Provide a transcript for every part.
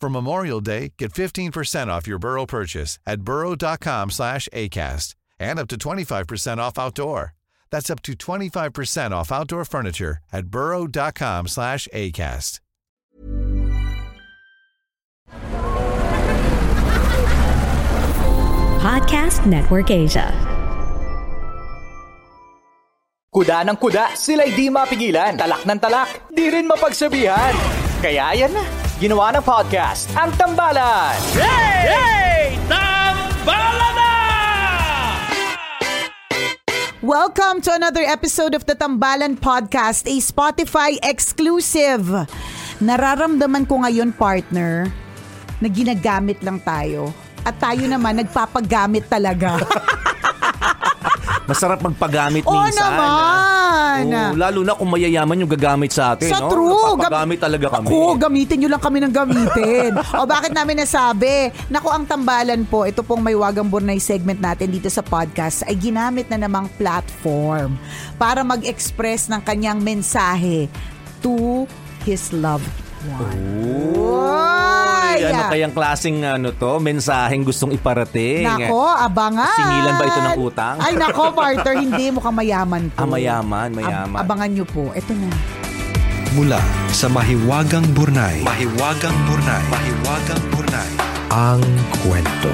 For Memorial Day, get 15% off your Burrow purchase at burrow.com slash ACAST and up to 25% off outdoor. That's up to 25% off outdoor furniture at burrow.com slash ACAST. Podcast Network Asia. Kuda ng kuda, sila'y di mapigilan. Talak ng talak, di rin mapagsabihan. Kaya yan na, ginawa ng podcast, ang Tambalan. Hey! Hey! Tambala na! Welcome to another episode of the Tambalan Podcast, a Spotify exclusive. Nararamdaman ko ngayon, partner, na ginagamit lang tayo. At tayo naman nagpapagamit talaga. Masarap magpagamit Oo minsan. naman! Oo, lalo na kung mayayaman yung gagamit sa atin. Sa no? true. Napapagamit talaga kami. Ako, gamitin nyo lang kami ng gamitin. o bakit namin nasabi? Naku, ang tambalan po, ito pong may wagang burnay segment natin dito sa podcast ay ginamit na namang platform para mag-express ng kanyang mensahe to his loved one. Uy, Ay! ano kayang klaseng ano to, mensaheng gustong iparating? Nako, abangan. Singilan ba ito ng utang? Ay, nako, partner, hindi mukhang mayaman po. Ah, mayaman, Ab- mayaman. abangan nyo po. Ito na. Mula sa Mahiwagang Burnay. Mahiwagang Burnay. Mahiwagang Burnay. Ang kwento.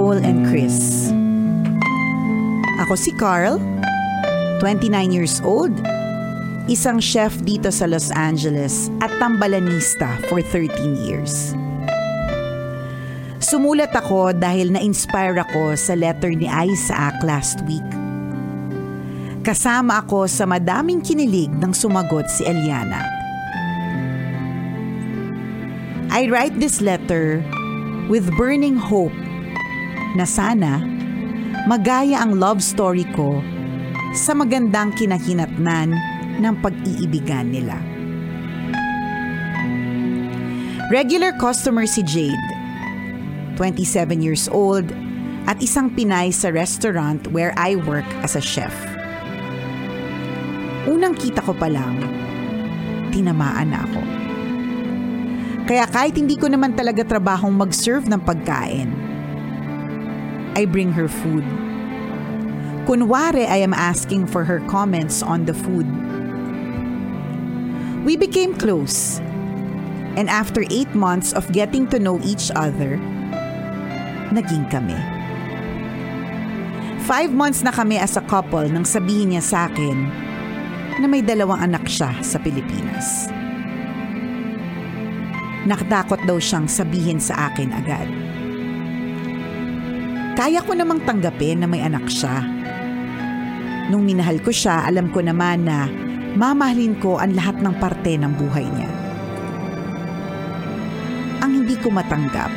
Nicole and Chris, Ako si Carl, 29 years old, isang chef dito sa Los Angeles at tambalanista for 13 years. Sumulat ako dahil na-inspire ako sa letter ni Isaac last week. Kasama ako sa madaming kinilig nang sumagot si Eliana. I write this letter with burning hope na sana magaya ang love story ko sa magandang kinahinatnan ng pag-iibigan nila. Regular customer si Jade, 27 years old at isang Pinay sa restaurant where I work as a chef. Unang kita ko pa lang, tinamaan na ako. Kaya kahit hindi ko naman talaga trabahong mag-serve ng pagkain, I bring her food. Kunwari, I am asking for her comments on the food. We became close. And after eight months of getting to know each other, naging kami. Five months na kami as a couple nang sabihin niya sa akin na may dalawang anak siya sa Pilipinas. Nakatakot daw siyang sabihin sa akin agad. Kaya ko namang tanggapin na may anak siya. Nung minahal ko siya, alam ko naman na mamahalin ko ang lahat ng parte ng buhay niya. ang hindi ko matanggap.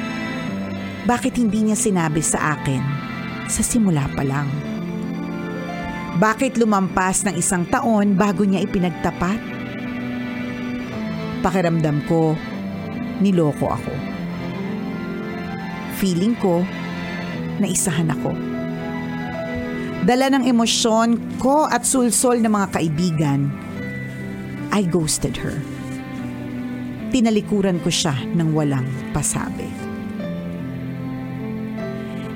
Bakit hindi niya sinabi sa akin sa simula pa lang? Bakit lumampas ng isang taon bago niya ipinagtapat? Pakiramdam ko, niloko ako. Feeling ko, naisahan ako. Dala ng emosyon ko at sulsol ng mga kaibigan, I ghosted her. Tinalikuran ko siya ng walang pasabi.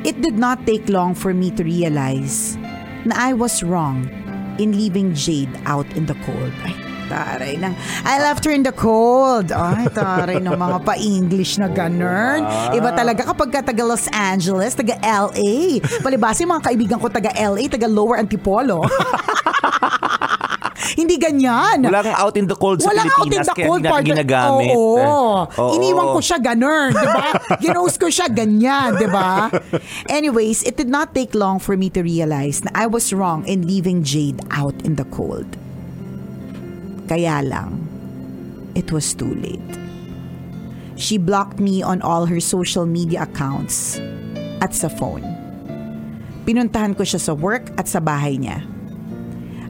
It did not take long for me to realize na I was wrong in leaving Jade out in the cold. Ay, taray ng, I left her in the cold. Ay, taray ng mga pa-English na ganun. Iba talaga kapag ka taga Los Angeles, taga LA. Palibasi mga kaibigan ko taga LA, taga Lower Antipolo. Hindi ganyan. Walang out in the cold sa Walang out in Pilipinas the kaya cold hindi natin ginagamit. Oo. Oo. Iniwan ko siya ganun, di ba? Ginose ko siya ganyan, di ba? Anyways, it did not take long for me to realize na I was wrong in leaving Jade out in the cold. Kaya lang, it was too late. She blocked me on all her social media accounts at sa phone. Pinuntahan ko siya sa work at sa bahay niya.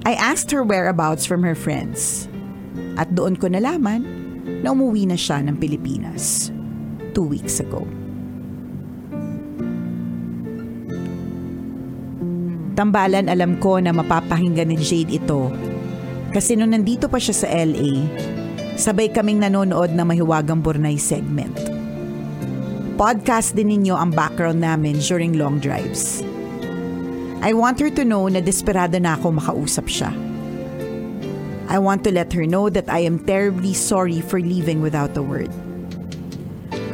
I asked her whereabouts from her friends. At doon ko nalaman na umuwi na siya ng Pilipinas two weeks ago. Tambalan alam ko na mapapahinggan ni Jade ito kasi nung nandito pa siya sa LA, sabay kaming nanonood ng Mahiwagang Burnay segment. Podcast din ninyo ang background namin during long drives. I want her to know na desperado na ako makausap siya. I want to let her know that I am terribly sorry for leaving without a word.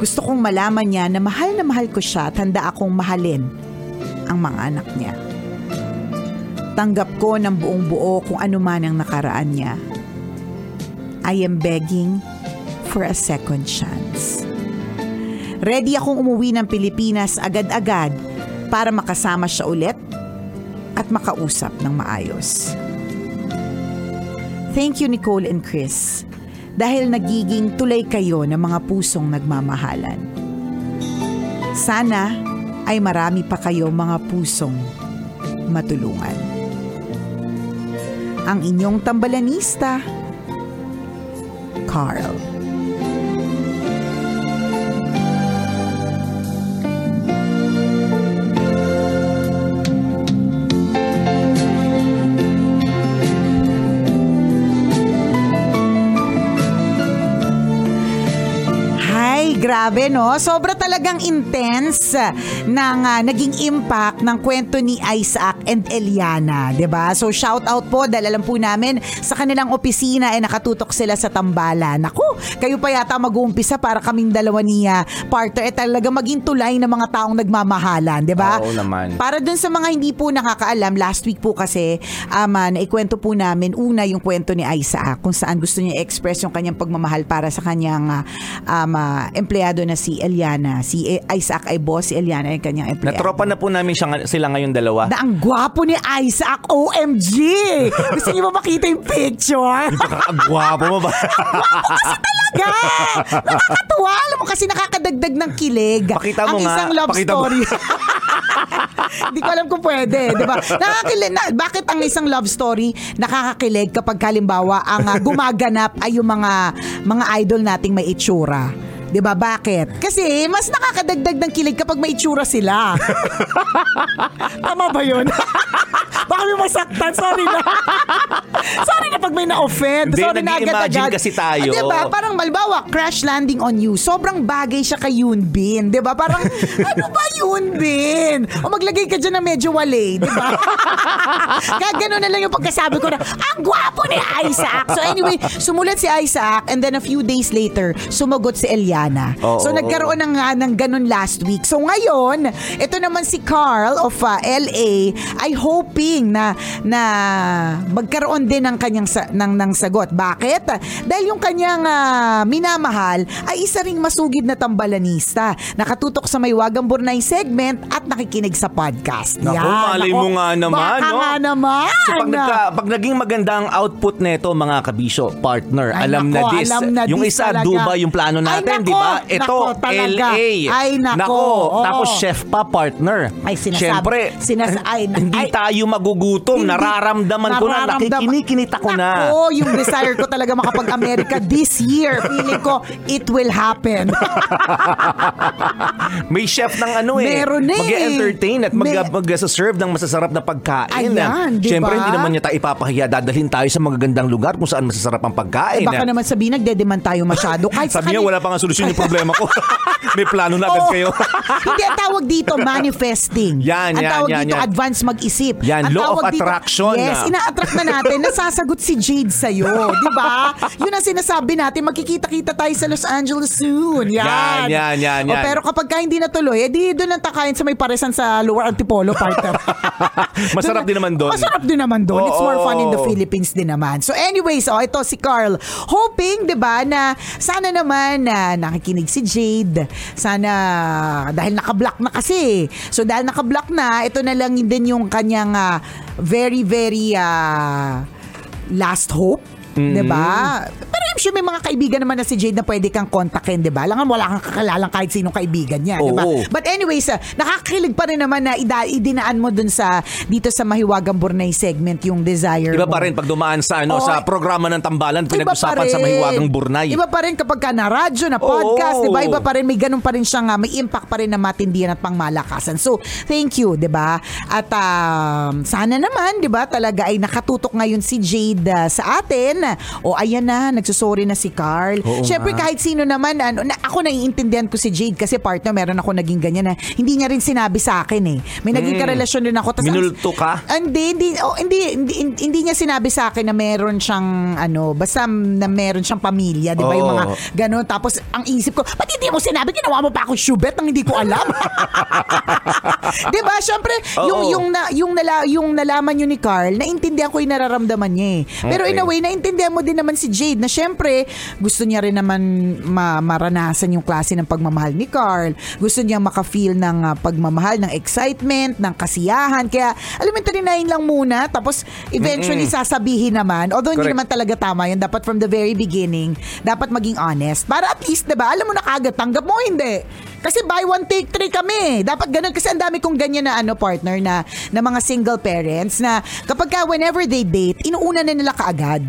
Gusto kong malaman niya na mahal na mahal ko siya at handa akong mahalin ang mga anak niya. Tanggap ko ng buong buo kung ano man ang nakaraan niya. I am begging for a second chance. Ready akong umuwi ng Pilipinas agad-agad para makasama siya ulit at makausap ng maayos. Thank you Nicole and Chris dahil nagiging tulay kayo ng mga pusong nagmamahalan. Sana ay marami pa kayo mga pusong matulungan. Ang inyong tambalanista, Carl. Grabe no. Sobra talagang intense ng ah, naging impact ng kwento ni Isaac and Eliana, 'di ba? So shout out po dahil alam po namin sa kanilang opisina ay nakatutok sila sa tambalan. Naku, kayo pa yata mag-uumpisa para kaming dalawa niya partner eh talaga maging tulay ng mga taong nagmamahalan, 'di ba? Oo naman. Para dun sa mga hindi po nakakaalam, last week po kasi um, uh, naikwento po namin una yung kwento ni Isaac kung saan gusto niya i-express yung kanyang pagmamahal para sa kanyang uh, um, uh, empleyado na si Eliana. Si E- Isaac ay boss, si Eliana ay kanyang empleyado. Natropa na po namin siya, sila ngayon dalawa. Na ang gwapo ni Isaac, OMG! Gusto niyo ba makita yung picture? Kakagwapo mo ba? Talaga! Nakakatuwa. Alam mo kasi nakakadagdag ng kilig. Pakita mo ang nga. isang love Pakita story. Hindi ko alam kung pwede, di ba? Nakakakilig na, bakit ang isang love story nakakakilig kapag kalimbawa ang ah, gumaganap ay yung mga mga idol nating may itsura? 'Di ba? Bakit? Kasi mas nakakadagdag ng kilig kapag may itsura sila. Tama ba 'yun? Baka may masaktan. Sorry na. Sorry na pag may na-offend. Hindi, Sorry na agad-agad. kasi tayo. Ah, 'di ba? Parang malbawa, crash landing on you. Sobrang bagay siya kay Yoon Bin. 'Di ba? Parang, ano ba Yoon Bin? O maglagay ka dyan ng medyo wale. 'di ba? Kaya ganun na lang yung pagkasabi ko na, ang gwapo ni Isaac. So anyway, sumulat si Isaac and then a few days later, sumagot si Eliana. Oo. so nagkaroon ng, nga ng ganun last week. So ngayon, ito naman si Carl of uh, LA ay hoping na na magkaroon din ng kanyang sa, ng, ng sagot. Bakit? Dahil yung kanyang ah, minamahal ay isa ring masugid na tambalanista. Nakatutok sa may Wagang Burnay segment at nakikinig sa podcast. Naku, malay mo nga naman, baka no? nga naman. So pag, nagka, pag naging maganda ang output nito mga kabisyo, partner, Ay, alam nako, na this. alam na yung this isa, talaga. Dubai yung plano Ay, natin, nako, di ba? Ito, nako, talaga. LA. Ay, nako, oo. Tapos chef pa, partner. Ay, sinasabi- Siyempre, sinas- ay, na- hindi ay- tayo magugutom. Hindi. nararamdaman ko na, nakikinikinita ko na. Nako, yung desire ko talaga makapag-America this year. Feeling ko, it will happen. May chef ng ano eh. Meron eh. Mag-entertain at mag, mag-serve ng masasarap na pagkain. Ayan, di Siyempre, hindi naman niya tayo ipapahiya. Dadalhin tayo sa magagandang lugar kung saan masasarap ang Eh, pagkain. baka naman sabihin, nagdedemand tayo masyado. Kahit sa Sabi niya, wala pa nga solusyon yung problema ko. May plano na agad kayo. Hindi, ang tawag dito, manifesting. Yan, ang yan, tawag yan, dito, yan. advance mag-isip. Yan, ang law of dito- attraction. Yes, ina-attract na natin, nasasagot si Jade sa'yo. Di ba? Yun ang sinasabi natin, magkikita-kita tayo sa Los Angeles soon. Yan. Yan, yan, yan, O, pero kapag ka hindi natuloy, edi doon ang takayin sa may paresan sa Lower Antipolo, partner. Masarap din naman doon. Masarap din naman doon. It's more fun in the. Philippines din naman. So anyways, oh, ito si Carl. Hoping, 'di ba, na sana naman na nakikinig si Jade. Sana dahil naka-block na kasi. So dahil naka-block na, ito na lang din yung kanyang ah, very very ah, last hope. Mm-hmm. 'Di ba? Pero I'm sure may mga kaibigan naman na si Jade na pwede kang kontakin, 'di ba? Langan wala kang kakalalang kahit sinong kaibigan niya, 'di ba? But anyways, ah, nakakakilig pa rin naman na ida- idinaan mo dun sa dito sa Mahiwagang Burnay segment yung desire Iba mo. pa rin pag dumaan sa ano Oo. sa programa ng tambalan pinag-usapan pa sa. Mahiwagang Burnay. Iba pa rin kapag ka na radyo, na podcast, di ba? Iba pa rin, may ganun pa rin siyang, ah, may impact pa rin na matindihan at pangmalakasan. So, thank you, di ba? At um, sana naman, di ba, talaga ay nakatutok ngayon si Jade ah, sa atin. O ayan na, nagsusorry na si Carl. Oo Siyempre, nga. kahit sino naman, ano, na, ako naiintindihan ko si Jade kasi partner, meron ako naging ganyan na hindi niya rin sinabi sa akin eh. May naging karelasyon din ako. Tas Hmm. Minulto ka? Hindi, hindi, oh, hindi, hindi, hindi niya sinabi sa akin na meron siyang, ano, basta na meron siyang pamilya, di ba? Yung Oo. mga ganun. Tapos, ang isip ko, ba't hindi mo sinabi? Ginawa mo pa ako shubet nang hindi ko alam. di ba? Siyempre, yung, Oo. yung, na, yung, nala, yung nalaman yun ni Carl, naintindihan ko yung nararamdaman niya eh. Pero in a Okay. way, naintindihan mo din naman si Jade na siyempre, gusto niya rin naman ma- maranasan yung klase ng pagmamahal ni Carl. Gusto niya maka-feel ng ah, pagmamahal, ng excitement, ng kasiyahan. Kaya, alam mo, trinayin lang muna. Tapos, eventually, sasabihin naman. Although, hindi Correct. naman talaga tama yun. Dapat from the very beginning, dapat maging honest. Para at least, diba, alam mo na kagad, tanggap mo, hindi. Kasi buy one, take three kami. Dapat ganun. Kasi ang dami kong ganyan na ano, partner na, na mga single parents na kapag ka, whenever they date, inuuna na nila kaagad.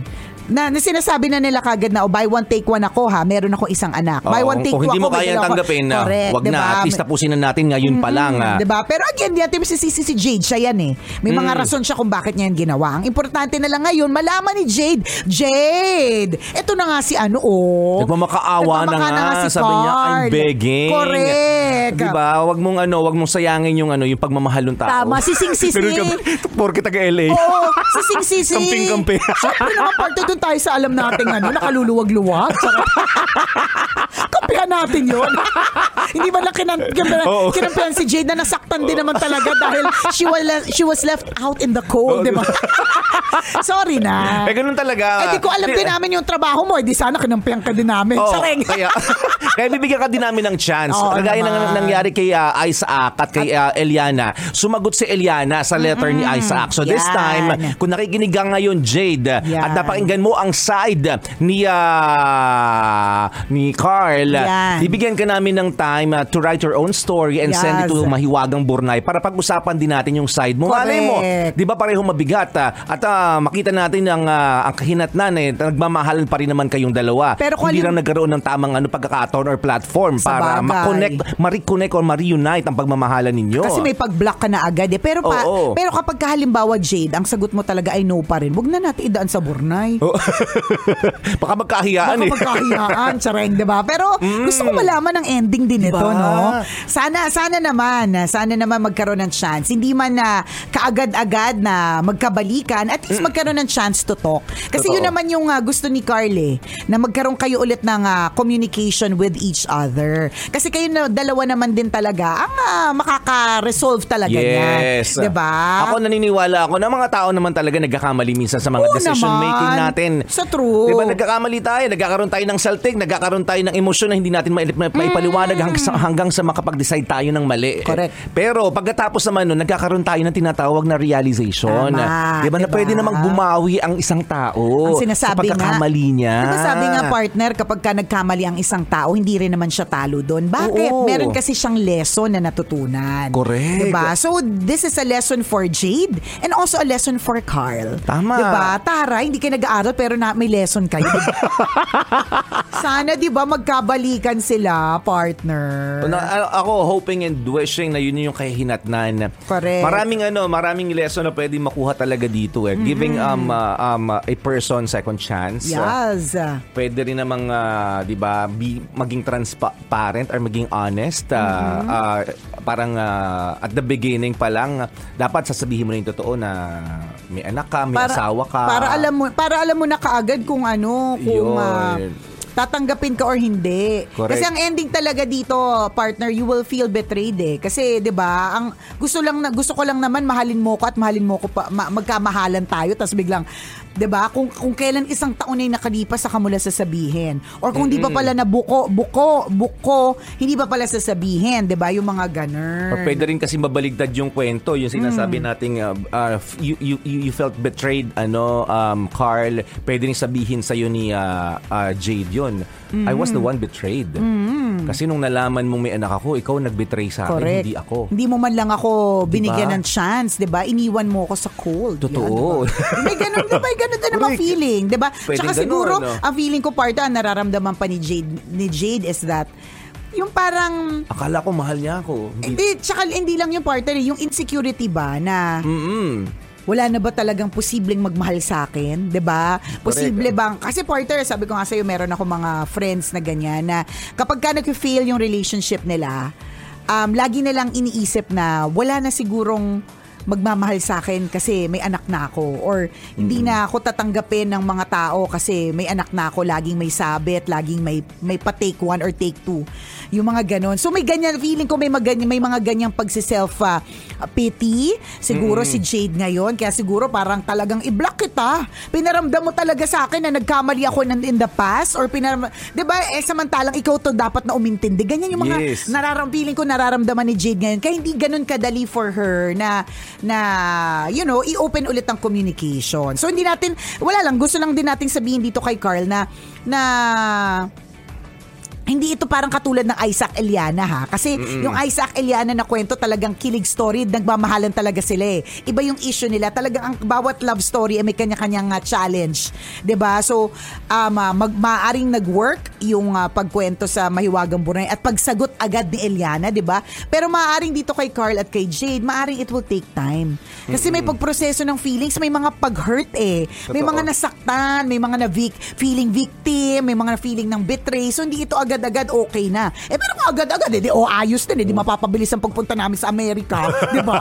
Na, na sinasabi na nila kagad na, oh, buy one, take one ako ha. Meron ako isang anak. Buy Oo, one, take kung two hindi ako. mo may kaya dalawa ako. tanggapin, na Correct, wag diba? na. At least tapusin na natin ngayon pa lang. ah. 'Di ba? Pero again, di natin masisisi si Jade, siya yan eh. May mga Mm. rason siya kung bakit niya yan ginawa. Ang importante na lang ngayon, malaman ni Jade, Jade, eto na nga si ano oh. Nagmamakaawa na Nagmamaka nga. Sabi niya, I'm Carl. begging. Correct. Di ba? Wag mong ano, wag mong sayangin yung ano, yung pagmamahal ng tao. Tama, sising-sisi. Ganun ka, Porke taga LA. Oo, sising-sisi. Kamping-kampi. Siyempre naman, parte doon tayo sa alam nating ano, nakaluluwag-luwag. Sarap. Kampihan natin yun. Hindi ba lang kinan, Oo. kinampihan si Jade na nasaktan din naman talaga dahil she was, le- she was left out in the cold, Oo, di ba? Sorry na. Eh, ganun talaga. Eh, di ko alam din namin yung trabaho mo. Eh, di sana kinampihan ka din namin. Oo, Sareng. kaya, kaya bibigyan ka din namin ng chance. Oo Kagaya ng nangyari kay uh, Isaac at kay uh, Eliana. Sumagot si Eliana sa letter ni Isaac. So this Yan. time, kung nakikinig ka ngayon, Jade, Yan. at napakinggan mo ang side ni uh, ni Carl, Yan. bibigyan ka namin ng time uh, to write your own story and send it to Yes. Mahiwagang Burnay para pag-usapan din natin yung side mo. Malay mo, Correct. di ba pareho mabigat ah, at ah, makita natin ang, ah, ang kahinatnan eh, nagmamahalan pa rin naman kayong dalawa. Pero kung Hindi lang nagkaroon ng tamang ano, pagkakataon or platform para bagay. ma-connect, ma-reconnect or ma-reunite ang pagmamahalan ninyo. Kasi may pag-block ka na agad eh. Pero, pa, Oo. pero kapag ka halimbawa, Jade, ang sagot mo talaga ay no pa rin, huwag na natin idaan sa Burnay. Oh. Baka magkahiyaan Baka eh. magkahiyaan, tsareng, di ba? Pero gusto ko malaman ang ending din ito, Diba? no? Sana, sana naman, sana naman magkaroon ng chance. Hindi man na kaagad-agad na magkabalikan, at least magkaroon ng chance to talk. Kasi Totoo. yun naman yung ah, gusto ni Carl eh, na magkaroon kayo ulit ng ah, communication with each other. Kasi kayo na dalawa naman din talaga ang ah, makaka-resolve talaga Yes. niyan. 'Di ba? Ako naniniwala ako na mga tao naman talaga nagkakamali minsan sa mga Oo decision naman. making natin. Sa true. Diba nagkakamali tayo, nagkakaroon tayo ng self-take, nagkakaroon tayo ng emosyon na hindi natin ma- ma- maipaliwanag hanggang sa, hanggang sa makapag-decide tayo ng mali. Mm. Correct. Pero pagkatapos naman nun, nagkakaroon tayo ng tinatawag na realization. Tama, diba, na diba? pwede namang bumawi ang isang tao ang sinasabi sa pagkakamali nga, niya. Diba sabi nga partner, kapag ka nagkamali ang isang tao, hindi rin naman siya talo doon. Bakit? Oo. Meron kasi siyang lesson na natutunan. Correct. Diba? So, this is a lesson for Jade and also a lesson for Carl. Tama. Diba? Tara, hindi kayo nag-aaral pero na, may lesson kayo. Sana, diba, magkabalikan sila, partner. Na, ako hoping and wishing na yun yung kahinatnan. Correct. Maraming ano, maraming lesson na pwede makuha talaga dito eh. Giving um, uh, um uh, a person second chance. Uh, Yes. pwede rin namang uh, 'di ba, be- maging transparent or maging honest. Uh, uh, parang uh, at the beginning pa lang dapat sasabihin mo na yung totoo na may anak ka, may asawa ka. Para alam mo, para alam mo na kaagad kung ano, kung Yun. ah, tatanggapin ka or hindi. Correct. Kasi ang ending talaga dito, partner, you will feel betrayed eh. Kasi 'di ba, ang gusto lang na gusto ko lang naman mahalin mo ko at mahalin mo ko pa ma- magkamahalan tayo tapos biglang 'di ba? Kung kung kailan isang taon ay nakalipas saka mo lang sasabihin. Or kung hindi pa pala na buko, buko, buko, hindi pa pala sasabihin, 'di ba? Yung mga ganun. Or pwede rin kasi mabaligtad yung kwento, yung sinasabi Hmm. nating uh, uh, you, you, you you felt betrayed, ano, um, Carl. Pwede rin sabihin sa ni uh, uh, Jade yun. I was the one betrayed. Kasi nung nalaman mong may anak ako, ikaw nag-betray sa akin, Correct. hindi ako. Hindi mo man lang ako binigyan Diba? ng chance, 'di ba? Iniwan mo ako sa cold. Totoo. Yan, diba? May ganun, diba? May ganun din naman feeling, 'di ba? Tsaka ganun, siguro, no? ang feeling ko part ang nararamdaman pa ni Jade, ni Jade is that yung parang Akala ko mahal niya ako. Hindi. hindi, tsaka hindi lang yung partner, eh, yung insecurity ba na Mm-mm. Wala na ba talagang posibleng magmahal sa akin? 'Di ba? Posible bang kasi partner, sabi ko nga sa'yo, meron ako mga friends na ganyan na kapag ka nag-fail yung relationship nila, um, lagi nilang iniisip na wala na sigurong magmamahal sa akin kasi may anak na ako. Or hindi na ako tatanggapin ng mga tao kasi may anak na ako laging may sabit laging may may pa take one or take two. Yung mga ganon. So may ganyan feeling ko may mga may mga ganyang pagsi-self ah, pity. Siguro si Jade ngayon. Kaya siguro parang talagang i-block kita. Pinaramdam mo talaga sa akin na nagkamali ako in the past or pinaram 'di ba? Eh samantalang ikaw to dapat na umintindi. Ganyan yung mga Yes. nararam feeling ko nararamdaman ni Jade ngayon. Kaya hindi ganun kadali for her na na you know i-open ulit ang communication so hindi natin wala lang gusto lang din nating sabihin dito kay Carl na na hindi ito parang katulad ng Isaac Eliana ha. Kasi yung Isaac Eliana na kwento talagang kilig story, nagmamahalan talaga sila eh. Iba yung issue nila. Talagang ang bawat love story ay may kanya-kanyang ah, challenge. 'Di ba So, um, ah, mag, maaring nag-work yung ah, pagkwento sa Mahiwagang Buray at pagsagot agad ni Eliana, 'di ba Pero maaring dito kay Carl at kay Jade, maaring it will take time. Kasi may pagproseso ng feelings, may mga pag-hurt eh. May Totoo. mga nasaktan, may mga na vic- feeling victim, may mga feeling ng betray. So hindi ito agad-agad okay na. Eh pero kung agad-agad, eh, di oh, ayos din, eh, di mapapabilis ang pagpunta namin sa Amerika, di ba?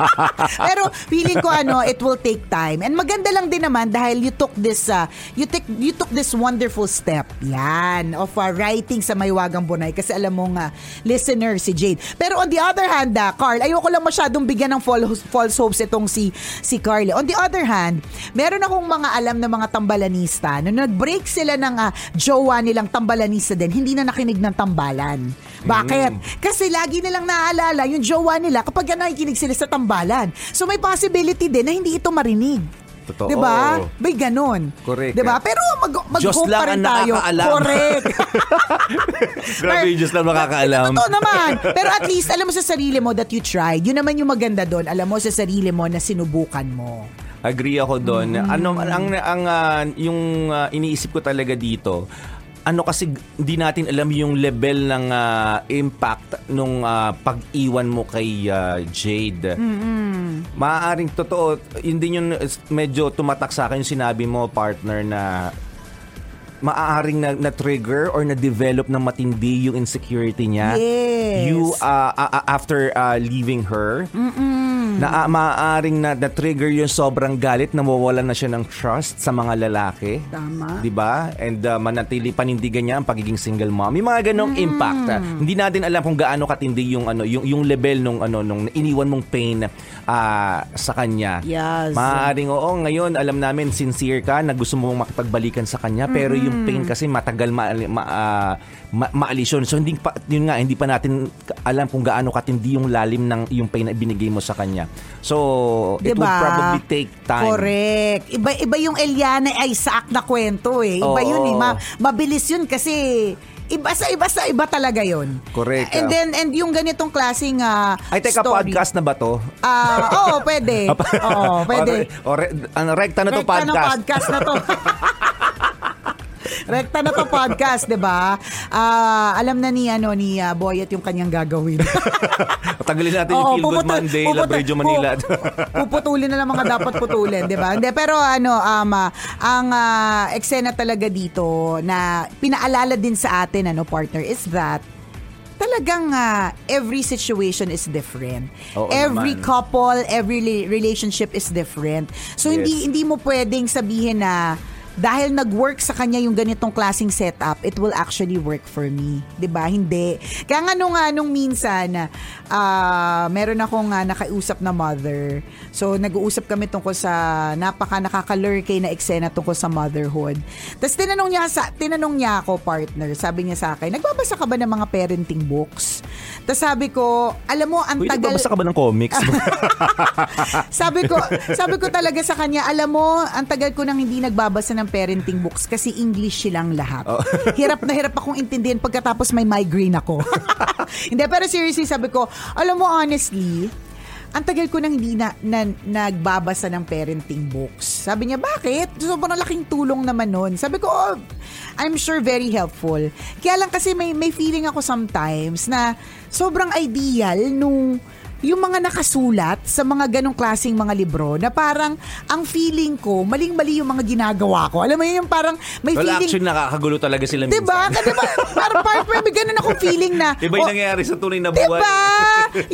pero feeling ko ano, it will take time. And maganda lang din naman dahil you took this uh, you took you took this wonderful step. Yan, of uh, writing sa Maywagang Bunay kasi alam mo nga listener si Jade. Pero on the other hand, ah, Carl, ayoko lang masyadong bigyan ng false, false hopes itong si si Carl. On the other hand, meron akong mga alam na mga tambalanista na nag-break sila ng ah, jowa nilang tambalanista din, hindi na nakinig ng tambalan. Bakit? Kasi lagi nilang naaalala yung jowa nila kapag nakikinig sila sa tambalan. So may possibility din na hindi ito marinig. Totoo. 'Di ba? May ganun. Correct. 'Di ba? Pero mag mag Diyos lang pa rin ang tayo. nakakaalam. Correct. Grabe Diyos lang makakaalam. Totoo naman. Pero at least, alam mo sa sarili mo that you tried. Yun naman yung maganda doon. Alam mo sa sarili mo na sinubukan mo. Agree ako doon. Mm. Ano ang ang ah, yung ah, iniisip ko talaga dito, ano kasi hindi natin alam yung level ng ah, impact nung ah, pag-iwan mo kay ah, Jade. Maaaring totoo, hindi yun medyo tumatak sa akin yung sinabi mo partner na maaaring na, na-trigger or na-develop ng matindi yung insecurity niya. Yes. You, uh, uh, uh, after uh, leaving her, na ah, maaaring na, na trigger yung sobrang galit, nawawalan na siya ng trust sa mga lalaki. Tama. 'Di ba? And uh, manatili panindigan niya ang pagiging single mom. Yung mga ganong Mm. impact. ah. Hindi natin alam kung gaano katindi yung ano yung yung level nung ano nung iniwan mong pain ah, sa kanya. Yes. Maaaring oo, ngayon alam namin sincere ka na gusto mo makipagbalikan sa kanya pero yung pain kasi matagal ma, ma, ah, ma- maalis yun. So hindi pa yun nga hindi pa natin alam kung gaano katindi yung lalim ng yung pain na ibinigay mo sa kanya. So it Diba? would probably take time. Correct. Iba iba yung Eliana Isaac na kwento eh. Iba Oo. yun eh. Ma- mabilis yun kasi iba sa iba sa iba talaga yun. Correct. And then and yung ganitong klaseng ah, Ay, teka, story. podcast na ba to? Ah, oo, pwede. Oo, pwede. O, re, ano, rekta na to Rekta podcast. na podcast na to. Rekta na to podcast, 'di ba? Ah, alam na ni ano ni uh, Boyet yung kanyang gagawin. Tagalin natin yung Feel Good puputu- Monday, puputu- Love Radio Manila. pu- puputulin na lang mga dapat putulin, 'di ba? Hindi, pero ano, um, ah, ang ah, eksena talaga dito na pinaalala din sa atin ano partner is that talagang ah, every situation is different. Oo every naman. couple, every relationship is different. So Yes. hindi hindi mo pwedeng sabihin na dahil nag-work sa kanya yung ganitong klaseng setup, it will actually work for me. 'Di ba Hindi. Kaya nga nung, nga nung minsan, ah, meron akong nga nakausap na mother. So, nag-uusap kami tungkol sa napaka nakaka-lurkay na eksena tungkol sa motherhood. Tapos tinanong niya, sa, tinanong niya ako, partner, sabi niya sa akin, nagbabasa ka ba ng mga parenting books? Tapos sabi ko, alam mo, ang Uy, tagal... nagbabasa ka ba ng comics? sabi ko, sabi ko talaga sa kanya, alam mo, ang tagal ko nang hindi nagbabasa ng parenting books kasi English silang lahat. Oh. hirap na hirap akong intindihan pagkatapos may migraine ako. hindi, pero seriously, sabi ko, alam mo, honestly, ang tagal ko nang hindi na, na, nagbabasa ng parenting books. Sabi niya, bakit? Sobrang laking tulong naman nun. Sabi ko, oh, I'm sure very helpful. Kaya lang kasi may, may feeling ako sometimes na sobrang ideal nung yung mga nakasulat sa mga ganong klaseng mga libro na parang ang feeling ko, maling-mali yung mga ginagawa ko. Alam mo yun, yung parang may well, feeling... actually, nakakagulo talaga sila minsan. Diba? Diba? Parang, parang may ganun akong feeling na... Iba yung oh, nangyayari sa tunay na buhay. Diba?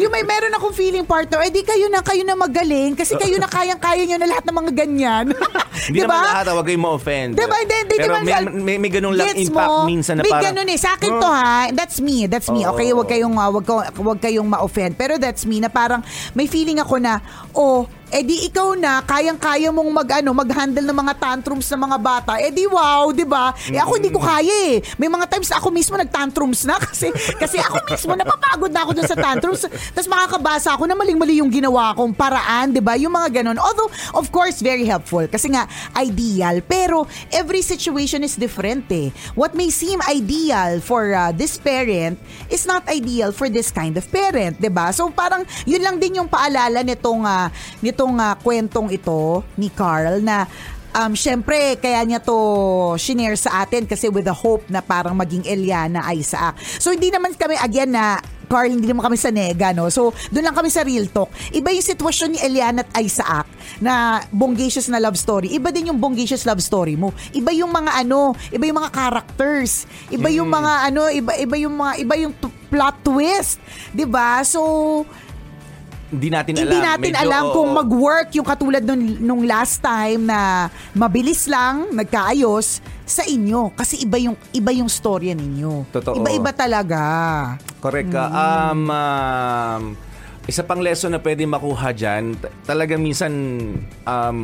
yung may meron akong feeling partner, eh di kayo na, kayo na magaling kasi kayo na kayang-kaya nyo na lahat ng mga ganyan. Hindi diba? naman lahat, huwag kayong ma-offend. Diba? Hindi, hindi Pero may, may, may ganung lang impact mo? minsan na May parang... ganun eh. Sa akin to ha. That's me. That's me. Okay, oo, wag kayong, uh, wag, ko- wag kayong ma-offend. Pero that's me na parang may feeling ako na, oh, eh di ikaw na, kayang-kaya mong mag, ano, mag-handle ng mga tantrums ng mga bata. Eh di wow, di ba? Eh ako hindi ko kaya eh. May mga times ako mismo nag-tantrums na kasi, kasi ako mismo napapagod na ako dun sa tantrums. Tapos makakabasa ako na maling-mali yung ginawa kong paraan, di ba? Yung mga ganun. Although, of course, very helpful. Kasi nga, ideal. Pero, every situation is different eh. What may seem ideal for uh, this parent is not ideal for this kind of parent, 'di ba? So parang yun lang din yung paalala nitong uh, nitong uh, kwentong ito ni Carl na um, syempre, kaya niya to shinare sa atin kasi with the hope na parang maging Eliana Isaac. So, hindi naman kami, again na, Carl, hindi naman kami sa nega, no? So, doon lang kami sa real talk. Iba yung sitwasyon ni Eliana at Isaac na bongacious na love story. Iba din yung bongacious love story mo. Iba yung mga ano, iba yung mga characters. Iba yung mga ano, iba iba yung mga iba yung t- plot twist, 'di ba? So, Hindi natin alam. hindi natin Medyo, alam oo. kung mag-work yung katulad nung, nung last time na mabilis lang, nagkaayos sa inyo kasi iba yung iba yung storya ninyo. Totoo. Iba-iba talaga. Correct ka. Mm. Um, um, isa pang lesson na pwede makuha dyan, t- talaga minsan um,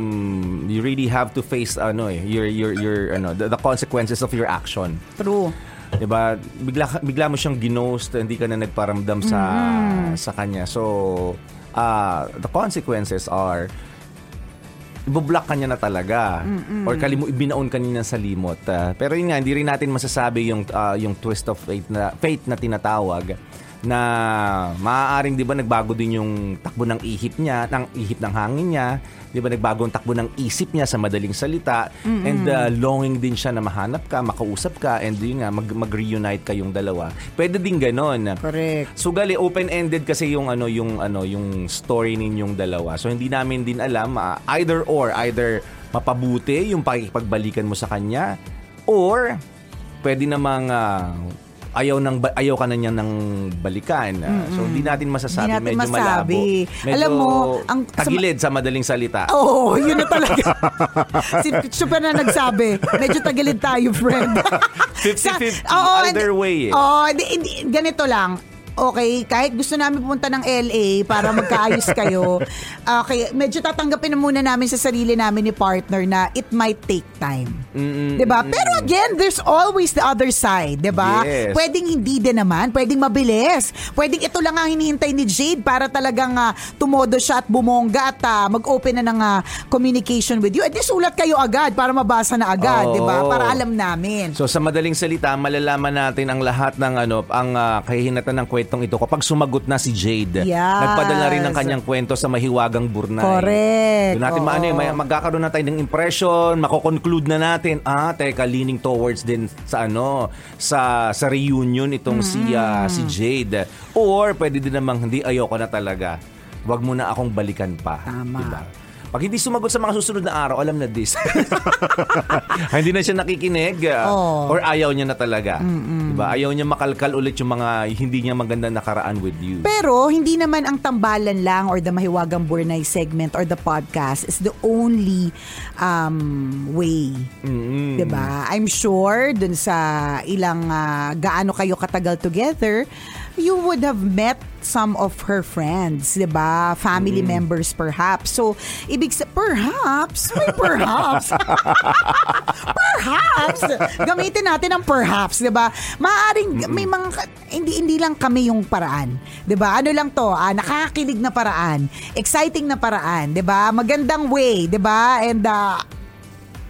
you really have to face ano eh, your your your ano the, the consequences of your action. True. 'Di ba? Bigla bigla mo siyang ginost, hindi ka na nagparamdam sa sa kanya. So, uh, the consequences are ibublock ka niya na talaga. Or kalimu ibinaon ka niya sa limot. Ah, pero yun nga, hindi rin natin masasabi yung ah, yung twist of fate na fate na tinatawag na maaaring 'di ba nagbago din yung takbo ng ihip niya, ng ihip ng hangin niya, 'di ba nagbago ang takbo ng isip niya sa madaling salita and ah, longing din siya na mahanap ka, makausap ka and yun nga mag, mag-reunite kayong dalawa. Pwede din ganon. Correct. Sugali open-ended kasi yung ano yung ano yung story ninyong dalawa. So hindi namin din alam ah, either or either mapabuti yung pakikipagbalikan mo sa kanya or pwede namang ah, ayaw nang ba- ayaw ka na niya ng balikan. Ah, so hindi natin masasabi Hindi natin medyo masabi. malabo. Medyo Alam mo, ang- tagilid sa madaling salita. Oo, yun na talaga. si Super na nagsabi, medyo tagilid tayo, friend. 50-50, Sa- either hindi- way eh. Oo, hindi, hindi, ganito lang. Okay, kahit gusto namin pumunta ng LA para magkaayos kayo, okay, medyo tatanggapin na muna namin sa sarili namin ni partner na it might take time. 'Di ba? Pero again, there's always the other side, 'di ba? Yes. Pwedeng hindi din naman, pwedeng mabilis. Pwedeng ito lang ang hinihintay ni Jade para talagang ah, tumodo siya at bumongga at ah, mag-open na ng ah, communication with you. At di sulat kayo agad para mabasa na agad, Oo. 'di ba? Para alam namin. So sa madaling salita, malalaman natin ang lahat ng ano, ang ah, kahihinatan ng kwentong ito kapag sumagot na si Jade. Yes. Nagpadala rin ng kanyang kwento sa mahiwagang burnay. Correct. Doon natin Oo. maano, eh, may, magkakaroon na tayo ng impression, mako-conclude na natin, ah, teka, leaning towards din sa ano, sa sa reunion itong si ah, si Jade. Or pwede din namang hindi ayoko na talaga. Huwag mo na akong balikan pa. Tama. Diba? Pag hindi sumagot sa mga susunod na araw, alam na this. hindi na siya nakikinig. Oo. Or ayaw niya na talaga. Diba? Ayaw niya makalkal ulit yung mga hindi niya magandang nakaraan with you. Pero hindi naman ang tambalan lang or the Mahiwagang Burnay segment or the podcast is the only um, way. Mm-mm. 'Di ba? I'm sure dun sa ilang ah, gaano kayo katagal together, you would have met some of her friends, 'di ba? Family members perhaps. So, ibig sa perhaps, may perhaps. perhaps. Gamitin natin ang perhaps, 'di ba? Maaring may mga hindi hindi lang kami yung paraan, 'di ba? Ano lang 'to, ah, nakakakilig na paraan, exciting na paraan, 'di ba? Magandang way, 'di ba? And ah,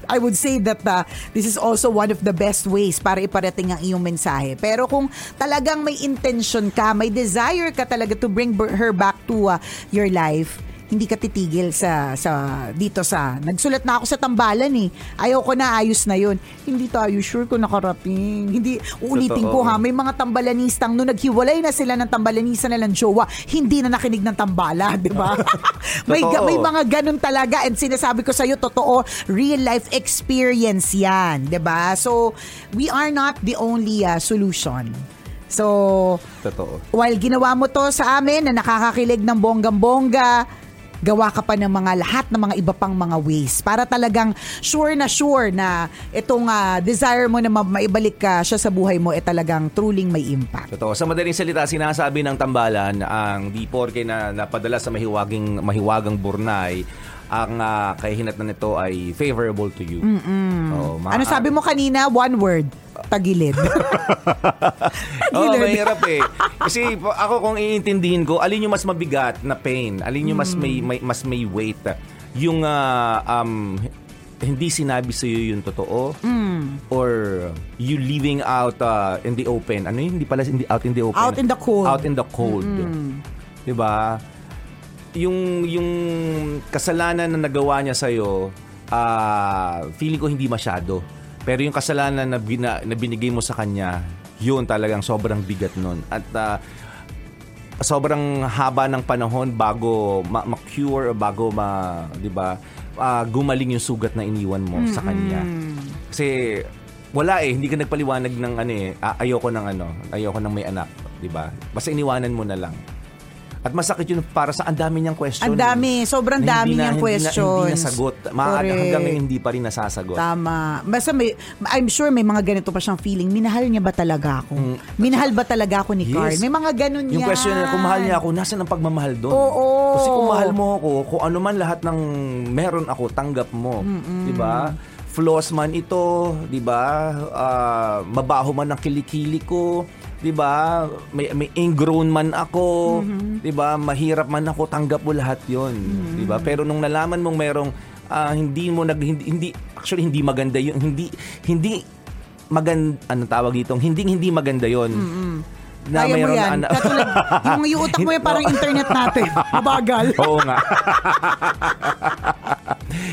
I would say that uh, this is also one of the best ways para iparating ang iyong mensahe. Pero kung talagang may intention ka, may desire ka talaga to bring her back to uh, your life, hindi ka titigil sa sa dito sa nagsulat na ako sa tambalan eh. Ayaw ko na ayos na 'yon. Hindi tayo sure kung nakarating. Hindi uulitin ko ha, may mga tambalanistang nung naghiwalay na sila ng tambalanista nilang jowa, hindi na nakinig ng tambala, 'di ba? may ga- may mga ganun talaga and sinasabi ko sa iyo totoo real life experience 'yan 'di ba so we are not the only uh, solution so Totoo. while ginawa mo to sa amin na nakakakilig ng bonggang-bongga gawa ka pa ng mga lahat ng mga iba pang mga ways para talagang sure na sure na itong ah, desire mo na ma- maibalik ka siya sa buhay mo eh talagang truly may impact. Totoo. Sa madaling salita, sinasabi ng tambalan ang di porke na napadala sa mahiwaging mahiwagang burnay ang uh, kahihinatnan nito ay favorable to you. Oo, Ano sabi mo kanina? One word. Tagilid. Oo, Tagilid. mahirap eh. Kasi ako kung iintindihin ko, alin yung mas mabigat na pain? Alin yung mas may, may mas may weight? Yung ah, um hindi sinabi sa iyo yung totoo or you leaving out ah, in the open. Ano yun? Hindi pala hindi out in the open. Out in the cold. Out in the cold. 'Di ba? Yung yung kasalanan na nagawa niya sa iyo, feeling ko hindi masyado. Pero yung kasalanan na, bina, na binigay mo sa kanya, yun talagang sobrang bigat nun. At ah, sobrang haba ng panahon bago ma- ma-cure o bago ma, 'di ba? ah, gumaling yung sugat na iniwan mo sa kanya. Kasi wala eh, hindi ka nagpaliwanag ng ano eh, ah, ayoko ng ano, ayoko ng may anak, 'di ba? Basta iniwanan mo na lang. At masakit yun para sa ang dami niyang question. Ang dami, sobrang Na dami na- niyang hindi na- questions. Hindi nasagot. Maaga hanggang ngayon hindi pa rin nasasagot. Tama. Basta may, I'm sure may mga ganito pa siyang feeling. Minahal niya ba talaga ako? Minahal ba talaga ako ni Mm. Yes. Carl? May mga ganun Yung yan. question na kung mahal niya ako, nasan ang pagmamahal doon? Oo. Kasi kung mahal mo ako, kung ano man lahat ng meron ako, tanggap mo. Di ba? Flaws man ito, di ba? Ah, mabaho man ang kilikili ko, di ba? May, may ingrown man ako, di ba? Mahirap man ako, tanggap mo lahat yon di ba? Pero nung nalaman mong merong ah, hindi mo nag hindi, hindi actually hindi maganda yun hindi hindi maganda ano tawag dito hindi hindi maganda yon na Kaya mo mayroon yan. na- Katulad, yung, yung utak mo yan parang internet natin. Mabagal. Oo nga.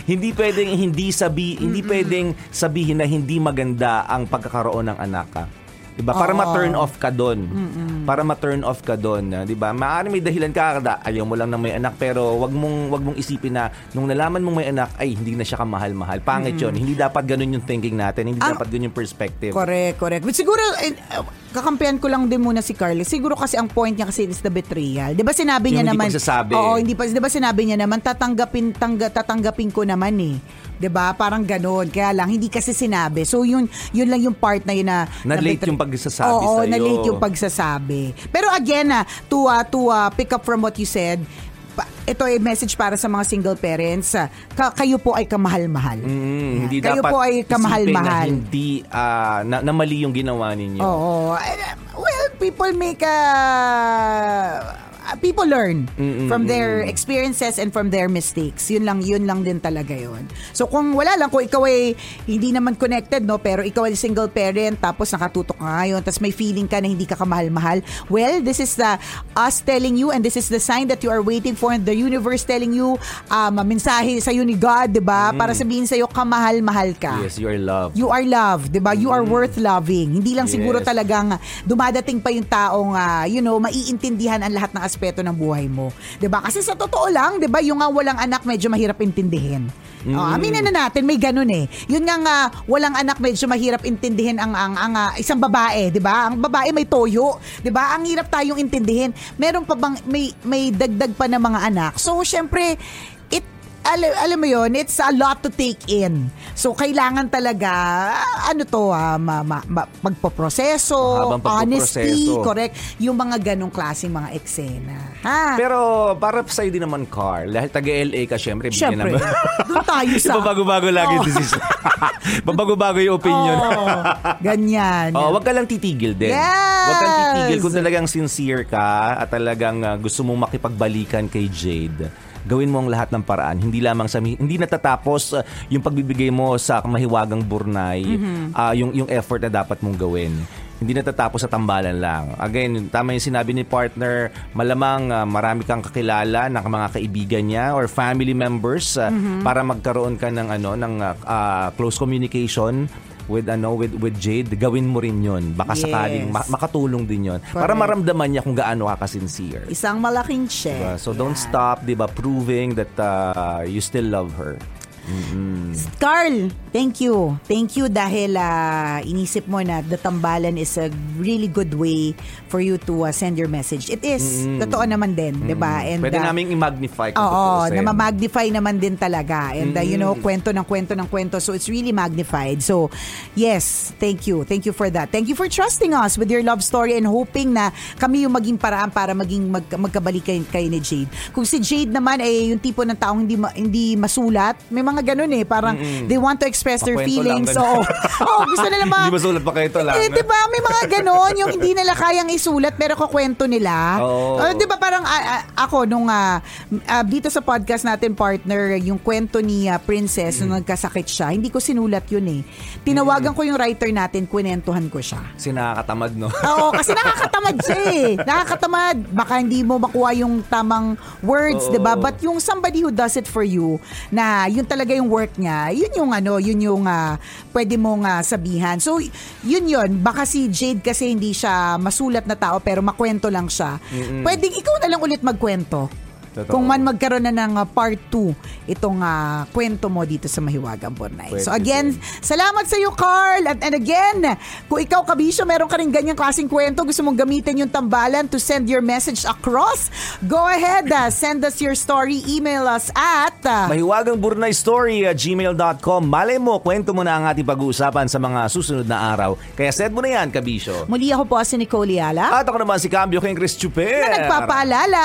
hindi pwedeng hindi sabi, hindi pwedeng sabihin na hindi maganda ang pagkakaroon ng anak ka. 'Di ba? Para Oo. ma-turn off ka doon. Para ma-turn off ka doon, 'di ba? Maaari may dahilan ka kada ayaw mo lang na may anak pero wag mong wag mong isipin na nung nalaman mong may anak ay hindi na siya kamahal-mahal. Pangit 'yon. Hindi dapat ganun yung thinking natin. Hindi Ang- dapat ganun yung perspective. Correct, correct. But siguro, eh, kakampihan ko lang din muna si Carly. Siguro kasi ang point niya kasi is the betrayal. 'Di ba sinabi niya Yung hindi naman pagsasabi. Oo, hindi pa 'di ba sinabi niya naman tatanggapin tangga, tatanggapin ko naman eh. 'Di ba? Parang ganoon. Kaya lang hindi kasi sinabi. So yun yun lang yung part na yun na Na late betray- yung pagsasabi Oo, sa'yo. na late yung pagsasabi. Pero again, ah, to uh, to uh, pick up from what you said, ito ay message para sa mga single parents. ah, ka- kayo po ay kamahal-mahal. Mm, hindi Kayo dapat po ay kamahal-mahal. Na hindi, ah, na, na mali yung ginawa ninyo. Oo. Eh, Well, people make a... people learn from their experiences and from their mistakes. Yun lang, yun lang din talaga yun. So kung wala lang, kung ikaw ay hindi naman connected, no, pero ikaw ay single parent, tapos nakatutok ka ngayon, tapos may feeling ka na hindi ka kamahal-mahal, well, this is the us telling you and this is the sign that you are waiting for and the universe telling you um, mensahe sa ni God, di ba? Para sabihin sa'yo, kamahal-mahal ka. Yes, you're loved. You are loved, 'di ba? You are worth loving. Hindi lang siguro Yes. talagang dumadating pa yung taong ah, you know, maiintindihan ang lahat ng aspeto ng buhay mo. 'Di ba? Kasi sa totoo lang, 'di ba, yung nga walang anak medyo mahirap intindihin. Oh, aminin na natin, may ganun eh. Yun nga nga walang anak medyo mahirap intindihin ang ang, ang ah, isang babae, 'di ba? Ang babae may toyo, 'di ba? Ang hirap tayong intindihin. Meron pa bang may may dagdag pa ng mga anak. So syempre alam, alam mo yon it's a lot to take in. So, kailangan talaga, ano to, ah, ma, ma, ma, pagpoproseso, Mahabang honesty, correct, yung mga ganong klaseng mga eksena. Ha? Pero para sa'yo din naman, Carl, dahil taga-LA ka, syempre, bigyan naman. doon tayo sa... Babago-bago lagi Oh. decision. Babago-bago yung opinion. Oh, ganyan. Oh, wag ka lang titigil din. Yes! Wag kang titigil kung talagang sincere ka at talagang ah, gusto mong makipagbalikan kay Jade. Gawin mo ang lahat ng paraan. Hindi lamang sa hindi natatapos ah, yung pagbibigay mo sa mahiwagang burnay, Mm-hmm. ah, yung yung effort na dapat mong gawin. Hindi natatapos sa tambalan lang. Again, tama yung sinabi ni partner, malamang ah, marami kang kakilala ng mga kaibigan niya or family members ah, Mm-hmm. para magkaroon ka ng ano ng ah, ah, close communication with ano with with Jade gawin mo rin 'yon baka Yes. sakaling ma- makatulong din 'yon para maramdaman niya kung gaano ka ka-sincere Isang malaking check. Diba? so don't Yan. stop 'di ba proving that uh, you still love her Carl, thank you. Thank you dahil ah, inisip mo na the tambalan is a really good way for you to ah, send your message. It is. Totoo naman din, 'di ba? And pwede ah, naming i-magnify kung Oo, na ma-magnify naman din talaga. And uh, you know, kwento ng kwento ng kwento. So it's really magnified. So yes, thank you. Thank you for that. Thank you for trusting us with your love story and hoping na kami yung maging paraan para maging mag, magkabalik kayo, kayo ni Jade. Kung si Jade naman ay yung tipo ng taong hindi ma- hindi masulat, may mga ganun eh, parang they want to express their Pakwento feelings. So, ganun. oh, gusto nila ma- Hindi masulat pa kayo ito lang. eh, di ba? May mga ganon, yung hindi nila kayang isulat pero kukwento nila. Oo. Uh, di ba parang ah, ako nung ah, ah, dito sa podcast natin partner, yung kwento ni ah, Princess Mm. nung nagkasakit siya, hindi ko sinulat yun eh. Tinawagan ko yung writer natin, kwinentuhan ko siya. Kasi nakakatamad no Oo, kasi nakakatamad siya eh. Nakakatamad. Baka hindi mo makuha yung tamang words, Oo. 'di ba? But yung somebody who does it for you, na yun talaga yung work niya, yun yung ano, yun yung ah, pwede mong ah, sabihan. So, yun yun. Baka si Jade kasi hindi siya masulat na tao pero makwento lang siya. Pwedeng ikaw na lang ulit magkwento. Totoo. Kung man magkaroon na ng ah, part 2 itong ah, kwento mo dito sa Mahiwagang Bornay. Pwede so again, din. salamat sa iyo Carl. At and again, kung ikaw kabisyo, meron ka rin ganyang klaseng kwento, gusto mong gamitin yung tambalan to send your message across, go ahead, ah, send us your story, email us at ah, Mahiwagang Burnay Story at gmail.com. Malay mo, kwento mo na ang ating pag-uusapan sa mga susunod na araw. Kaya send mo na yan, kabisyo. muli ako po si Nicole Yala. At ako naman si Cambio King Chris Chuper. na nagpapaalala.